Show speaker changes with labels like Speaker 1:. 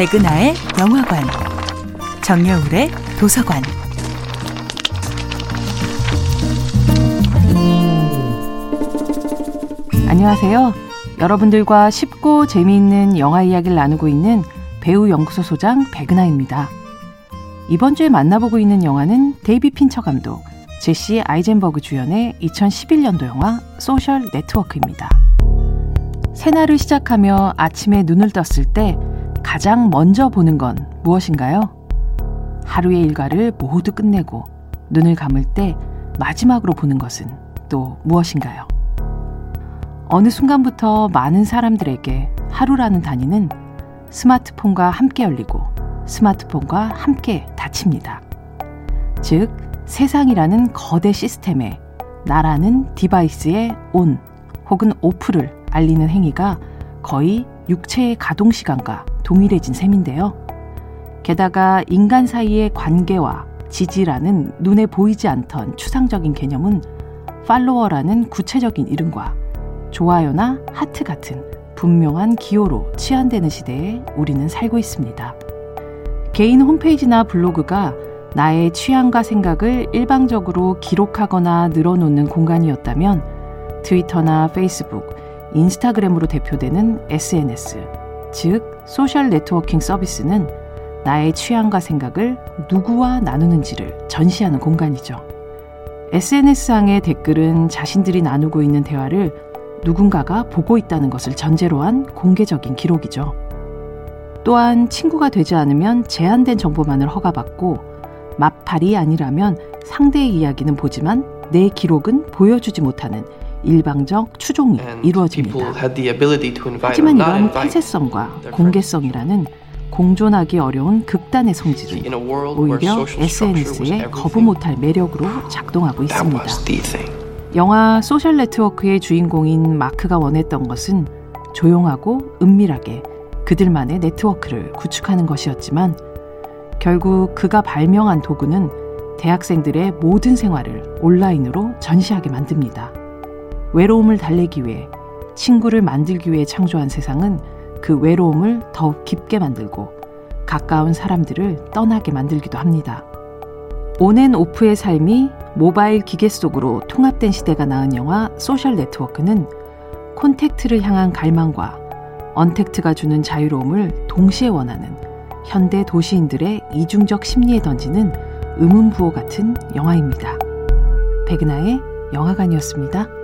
Speaker 1: 백은하의 영화관, 정여울의 도서관.
Speaker 2: 안녕하세요. 여러분들과 쉽고 재미있는 영화 이야기를 나누고 있는 배우 연구소 소장 백은하입니다. 이번 주에 만나보고 있는 영화는 데이빗 핀처 감독, 제시 아이젠버그 주연의 2011년도 영화 Social Network입니다. 새날을 시작하며 아침에 눈을 떴을 때 가장 먼저 보는 건 무엇인가요? 하루의 일과를 모두 끝내고 눈을 감을 때 마지막으로 보는 것은 또 무엇인가요? 어느 순간부터 많은 사람들에게 하루라는 단위는 스마트폰과 함께 열리고 스마트폰과 함께 닫힙니다. 즉, 세상이라는 거대 시스템에 나라는 device의 on 혹은 off를 알리는 행위가 거의 육체의 가동 시간과 동일해진 셈인데요. 게다가 인간 사이의 관계와 지지라는 눈에 보이지 않던 추상적인 개념은 follower라는 구체적인 이름과 좋아요나 하트 같은 분명한 기호로 치환되는 시대에 우리는 살고 있습니다. 개인 홈페이지나 블로그가 나의 취향과 생각을 일방적으로 기록하거나 늘어놓는 공간이었다면 트위터나 페이스북, 인스타그램으로 대표되는 SNS, 즉 소셜 네트워킹 서비스는 나의 취향과 생각을 누구와 나누는지를 전시하는 공간이죠. SNS상의 댓글은 자신들이 나누고 있는 대화를 누군가가 보고 있다는 것을 전제로 한 공개적인 기록이죠. 또한 친구가 되지 않으면 제한된 정보만을 허가받고 맞팔이 아니라면 상대의 이야기는 보지만 내 기록은 보여주지 못하는 일방적 추종이 이루어집니다. 하지만 이런 폐쇄성과 공개성이라는 공존하기 어려운 극단의 성질은 오히려 SNS의 거부 못할 매력으로 작동하고 있습니다. 영화 Social Network의 주인공인 마크가 원했던 것은 조용하고 은밀하게 그들만의 네트워크를 구축하는 것이었지만 결국 그가 발명한 도구는 대학생들의 모든 생활을 온라인으로 전시하게 만듭니다. 외로움을 달래기 위해 친구를 만들기 위해 창조한 세상은 그 외로움을 더욱 깊게 만들고 가까운 사람들을 떠나게 만들기도 합니다. on and off의 삶이 모바일 기계 속으로 통합된 시대가 낳은 영화 Social Network는 콘택트를 향한 갈망과 언택트가 주는 자유로움을 동시에 원하는 현대 도시인들의 이중적 심리에 던지는 의문부호 같은 영화입니다. 백은하의 영화관이었습니다.